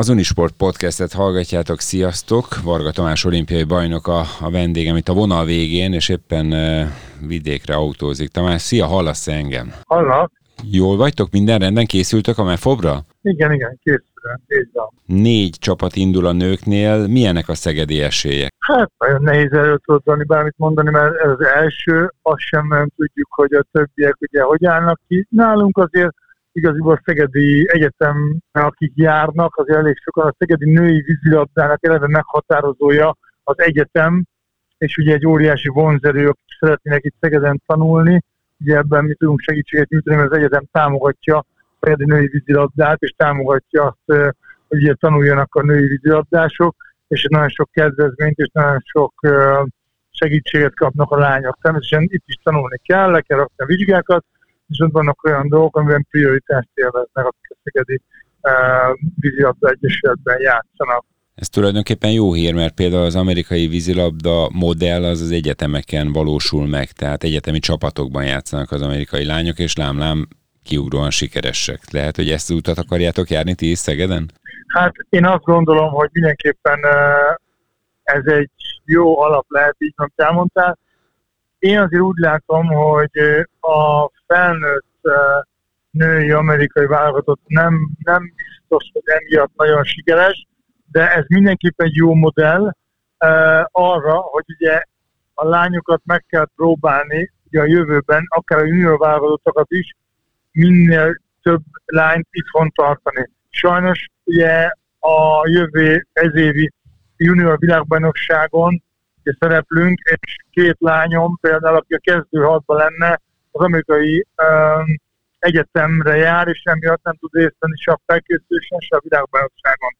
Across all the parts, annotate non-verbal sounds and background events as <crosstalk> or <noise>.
Az Unisport podcastet hallgatjátok, sziasztok! Varga Tamás olimpiai bajnok a, a vendégem itt a vonal végén, és éppen uh, vidékre autózik. Tamás, szia, hallasz engem? Hallak. Jól vagytok? Minden rendben? Készültök a mefobra? Igen, igen, készülök. Négy csapat indul a nőknél. Milyenek a szegedi esélyek? Hát nagyon nehéz előtt bármit mondani, mert ez az első, azt sem nem tudjuk, hogy a többiek ugye hogy állnak ki. Nálunk azért igaziból Szegedi Egyetem, akik járnak, az elég sokan a Szegedi női vízilabdának eleve meghatározója az egyetem, és ugye egy óriási vonzerő, akik szeretnének itt Szegeden tanulni, ugye ebben mi tudunk segítséget nyújtani, mert az egyetem támogatja a Szegedi női vízilabdát, és támogatja azt, hogy ugye tanuljanak a női vízilabdások, és nagyon sok kedvezményt és nagyon sok segítséget kapnak a lányok. Természetesen itt is tanulni kell, le kell rakni a vizsgákat, viszont vannak olyan dolgok, amiben prioritást élveznek, akik a Szegedi uh, vízilabda egyesületben játszanak. Ez tulajdonképpen jó hír, mert például az amerikai vízilabda modell az az egyetemeken valósul meg, tehát egyetemi csapatokban játszanak az amerikai lányok, és lámlám kiugróan sikeresek. Lehet, hogy ezt az utat akarjátok járni ti is Szegeden? Hát én azt gondolom, hogy mindenképpen ez egy jó alap lehet, így nem elmondtál. Én azért úgy látom, hogy a felnőtt női amerikai válogatott nem, nem biztos, hogy emiatt nagyon sikeres, de ez mindenképpen egy jó modell arra, hogy ugye a lányokat meg kell próbálni ugye a jövőben, akár a junior válogatottakat is, minél több lányt itthon tartani. Sajnos ugye a jövő ezévi junior világbajnokságon szereplünk, és két lányom, például aki a kezdő hatban lenne, az amerikai um, egyetemre jár, és emiatt nem tud részt venni se a felkészülésen, se a világbajnokságon.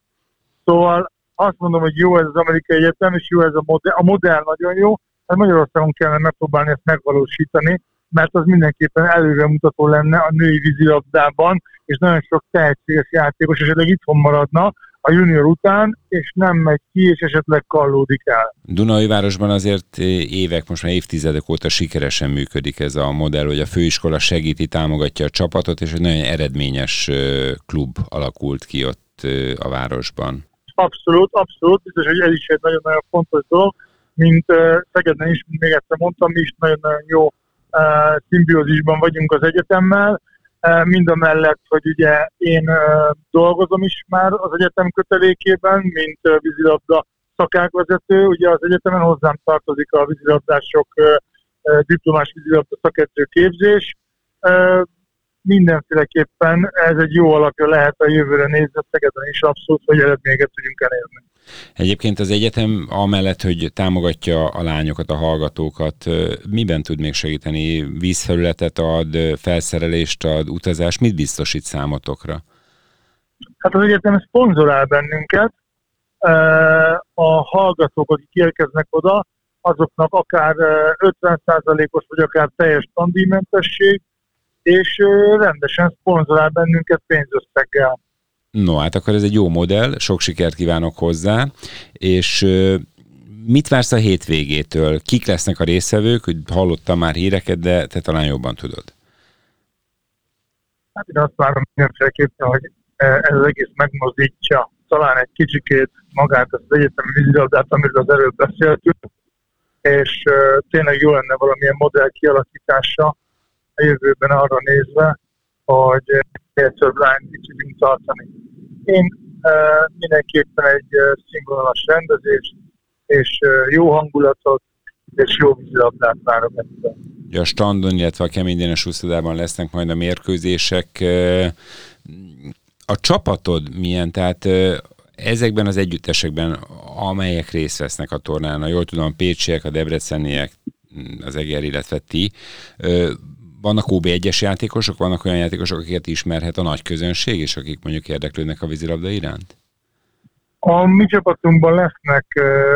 Szóval azt mondom, hogy jó ez az amerikai egyetem, és jó ez a modell. A modell nagyon jó, hát Magyarországon kellene megpróbálni ezt megvalósítani, mert az mindenképpen előremutató lenne a női vízilabdában, és nagyon sok tehetséges játékos esetleg itthon maradna, a junior után, és nem megy ki, és esetleg kallódik el. Dunai városban azért évek, most már évtizedek óta sikeresen működik ez a modell, hogy a főiskola segíti, támogatja a csapatot, és egy nagyon eredményes klub alakult ki ott a városban. Abszolút, abszolút, biztos, hogy ez is egy nagyon-nagyon fontos dolog, mint Szegeden is, még egyszer mondtam, mi is nagyon-nagyon jó szimbiózisban vagyunk az egyetemmel, mind a mellett, hogy ugye én dolgozom is már az egyetem kötelékében, mint vízilabda szakágvezető, ugye az egyetemen hozzám tartozik a vízilabdások diplomás vízilabda szakedző képzés. Mindenféleképpen ez egy jó alapja lehet a jövőre nézve Szegeden is abszolút, hogy eredményeket tudjunk elérni. Egyébként az egyetem amellett, hogy támogatja a lányokat, a hallgatókat, miben tud még segíteni? Vízfelületet ad, felszerelést ad, utazás, mit biztosít számotokra? Hát az egyetem szponzorál bennünket, a hallgatók, akik érkeznek oda, azoknak akár 50%-os, vagy akár teljes tandíjmentesség, és rendesen szponzorál bennünket pénzösszeggel. No, hát akkor ez egy jó modell, sok sikert kívánok hozzá, és mit vársz a hétvégétől? Kik lesznek a részvevők? Hallottam már híreket, de te talán jobban tudod. Hát én azt várom mindenféleképpen, hogy ez az egész megmozdítsa talán egy kicsikét magát az egyetemi vízilabdát, amiről az előbb beszéltünk, és tényleg jó lenne valamilyen modell kialakítása a jövőben arra nézve, hogy minél több lányt ki tudjunk tartani. Én uh, mindenképpen egy uh, színvonalas rendezést, és uh, jó hangulatot, és jó vízilabdát várok ettől. A standon, illetve a keménydénes úszodában lesznek majd a mérkőzések. A csapatod milyen? Tehát ezekben az együttesekben, amelyek részt vesznek a tornán, jól tudom, a pécsiek, a debreceniek, az Eger, illetve ti, vannak OB1-es játékosok, vannak olyan játékosok, akiket ismerhet a nagy közönség, és akik mondjuk érdeklődnek a vízilabda iránt? A mi csapatunkban lesznek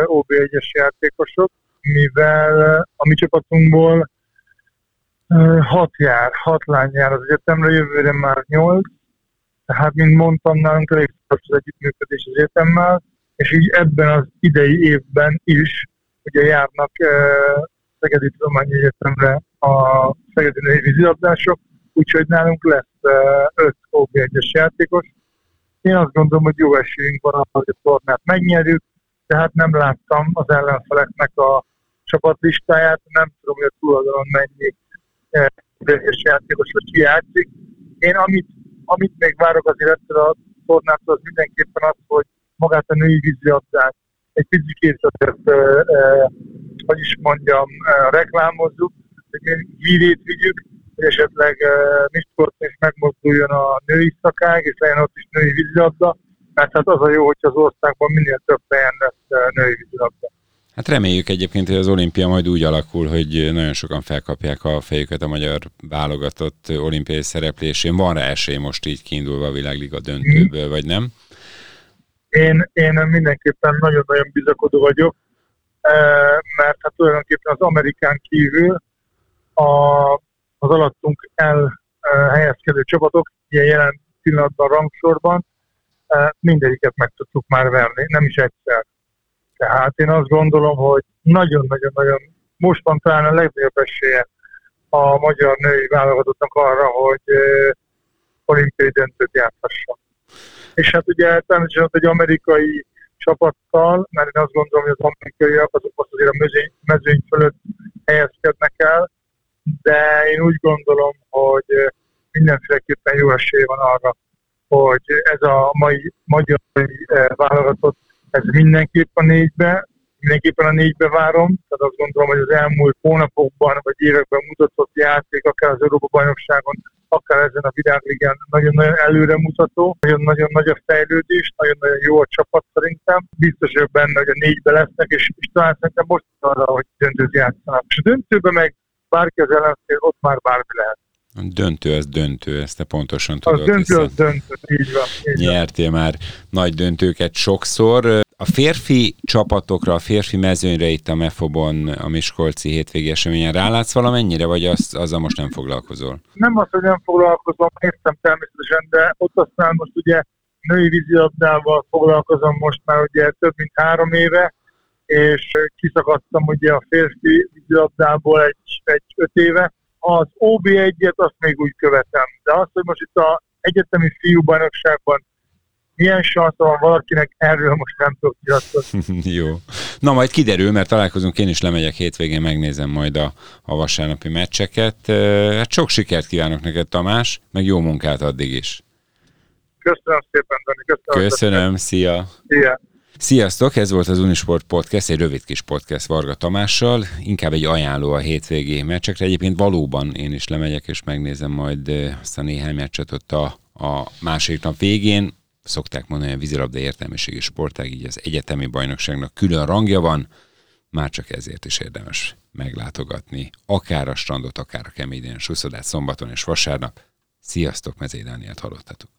OB1-es játékosok, mivel a mi csapatunkból hat jár, hat lány jár az egyetemre, jövőre már nyolc, tehát, mint mondtam, nálunk elég az együttműködés az egyetemmel, és így ebben az idei évben is ugye járnak Szegedi Tudományi Egyetemre a Szegedi Vízilabdások, úgyhogy nálunk lesz öt OB1-es játékos, Én azt gondolom, hogy jó esélyünk van hogy a tornát megnyerjük, tehát nem láttam az ellenfeleknek a csapatlistáját, nem tudom, hogy a túloldalon mennyi és játékos, hogy ki játszik. Én amit, amit még várok azért ettől a tornától, az mindenképpen az, hogy magát a női vízilabdát egy picit azért, hogy is mondjam, reklámozzuk, hogy mi hírét vigyük, hogy esetleg Miskolcon is megmozduljon a női szakág, és legyen ott is női vízilabda, mert hát az a jó, hogy az országban minél több helyen lesz női vízilabda. Hát reméljük egyébként, hogy az olimpia majd úgy alakul, hogy nagyon sokan felkapják a fejüket a magyar válogatott olimpiai szereplésén. Van rá esély most így kiindulva a világliga döntőből, vagy nem? Én, én mindenképpen nagyon-nagyon bizakodó vagyok, mert hát tulajdonképpen az Amerikán kívül a, az alattunk elhelyezkedő csapatok, ilyen jelen pillanatban rangsorban, mindegyiket meg tudtuk már verni, nem is egyszer. Tehát én azt gondolom, hogy nagyon-nagyon-nagyon most van talán a legnagyobb esélye a magyar női válogatottnak arra, hogy olimpiai döntőt játszhasson. És hát ugye természetesen egy amerikai csapattal, mert én azt gondolom, hogy az amerikaiak azok azért a mezőny, mezőny fölött helyezkednek el, de én úgy gondolom, hogy mindenféleképpen jó esély van arra, hogy ez a mai magyar válogatott, ez mindenképp a négybe, mindenképpen a négybe várom, tehát azt gondolom, hogy az elmúlt hónapokban vagy években mutatott játék, akár az Európa-bajnokságon, akár ezen a világligán nagyon-nagyon előremutató, nagyon-nagyon nagy a fejlődés, nagyon-nagyon jó a csapat szerintem. Biztos vagyok benne, hogy a négybe lesznek, és, és talán szerintem most arra, hogy döntőt játszanak. És a döntőben meg bárki az ellenfél, ott már bármi lehet. Döntő, ez döntő, ezt te pontosan tudod. Az döntő, az döntő, így van. Így nyertél van. már nagy döntőket sokszor. A férfi csapatokra, a férfi mezőnyre itt a Mefobon, a Miskolci hétvégi eseményen rálátsz valamennyire, vagy az, azzal most nem foglalkozol? Nem az, hogy nem foglalkozom, értem természetesen, de ott aztán most ugye női vízilabdával foglalkozom most már ugye több mint három éve, és kiszakadtam ugye a férfi vízilabdából egy, egy öt éve, az OB1-et azt még úgy követem, de azt, hogy most itt a egyetemi fiúbajnokságban milyen szansz van valakinek, erről most nem tudok nyilatkozni. <laughs> Jó. Na majd kiderül, mert találkozunk, én is lemegyek hétvégén, megnézem majd a, a vasárnapi meccseket. Hát sok sikert kívánok neked, Tamás, meg jó munkát addig is. Köszönöm szépen, Dani. Köszönöm, Köszönöm szia. Szia. Sziasztok, ez volt az Unisport Podcast, egy rövid kis podcast Varga Tamással, inkább egy ajánló a hétvégi meccsekre. Egyébként valóban én is lemegyek, és megnézem majd azt a néhány meccset ott a, a második nap végén. Szokták mondani, a vízilabda értelmiségi sportág, így az egyetemi bajnokságnak külön rangja van, már csak ezért is érdemes meglátogatni, akár a strandot, akár a keményen, Suszodát szombaton és vasárnap. Sziasztok, Mezé Dánielt hallottatok.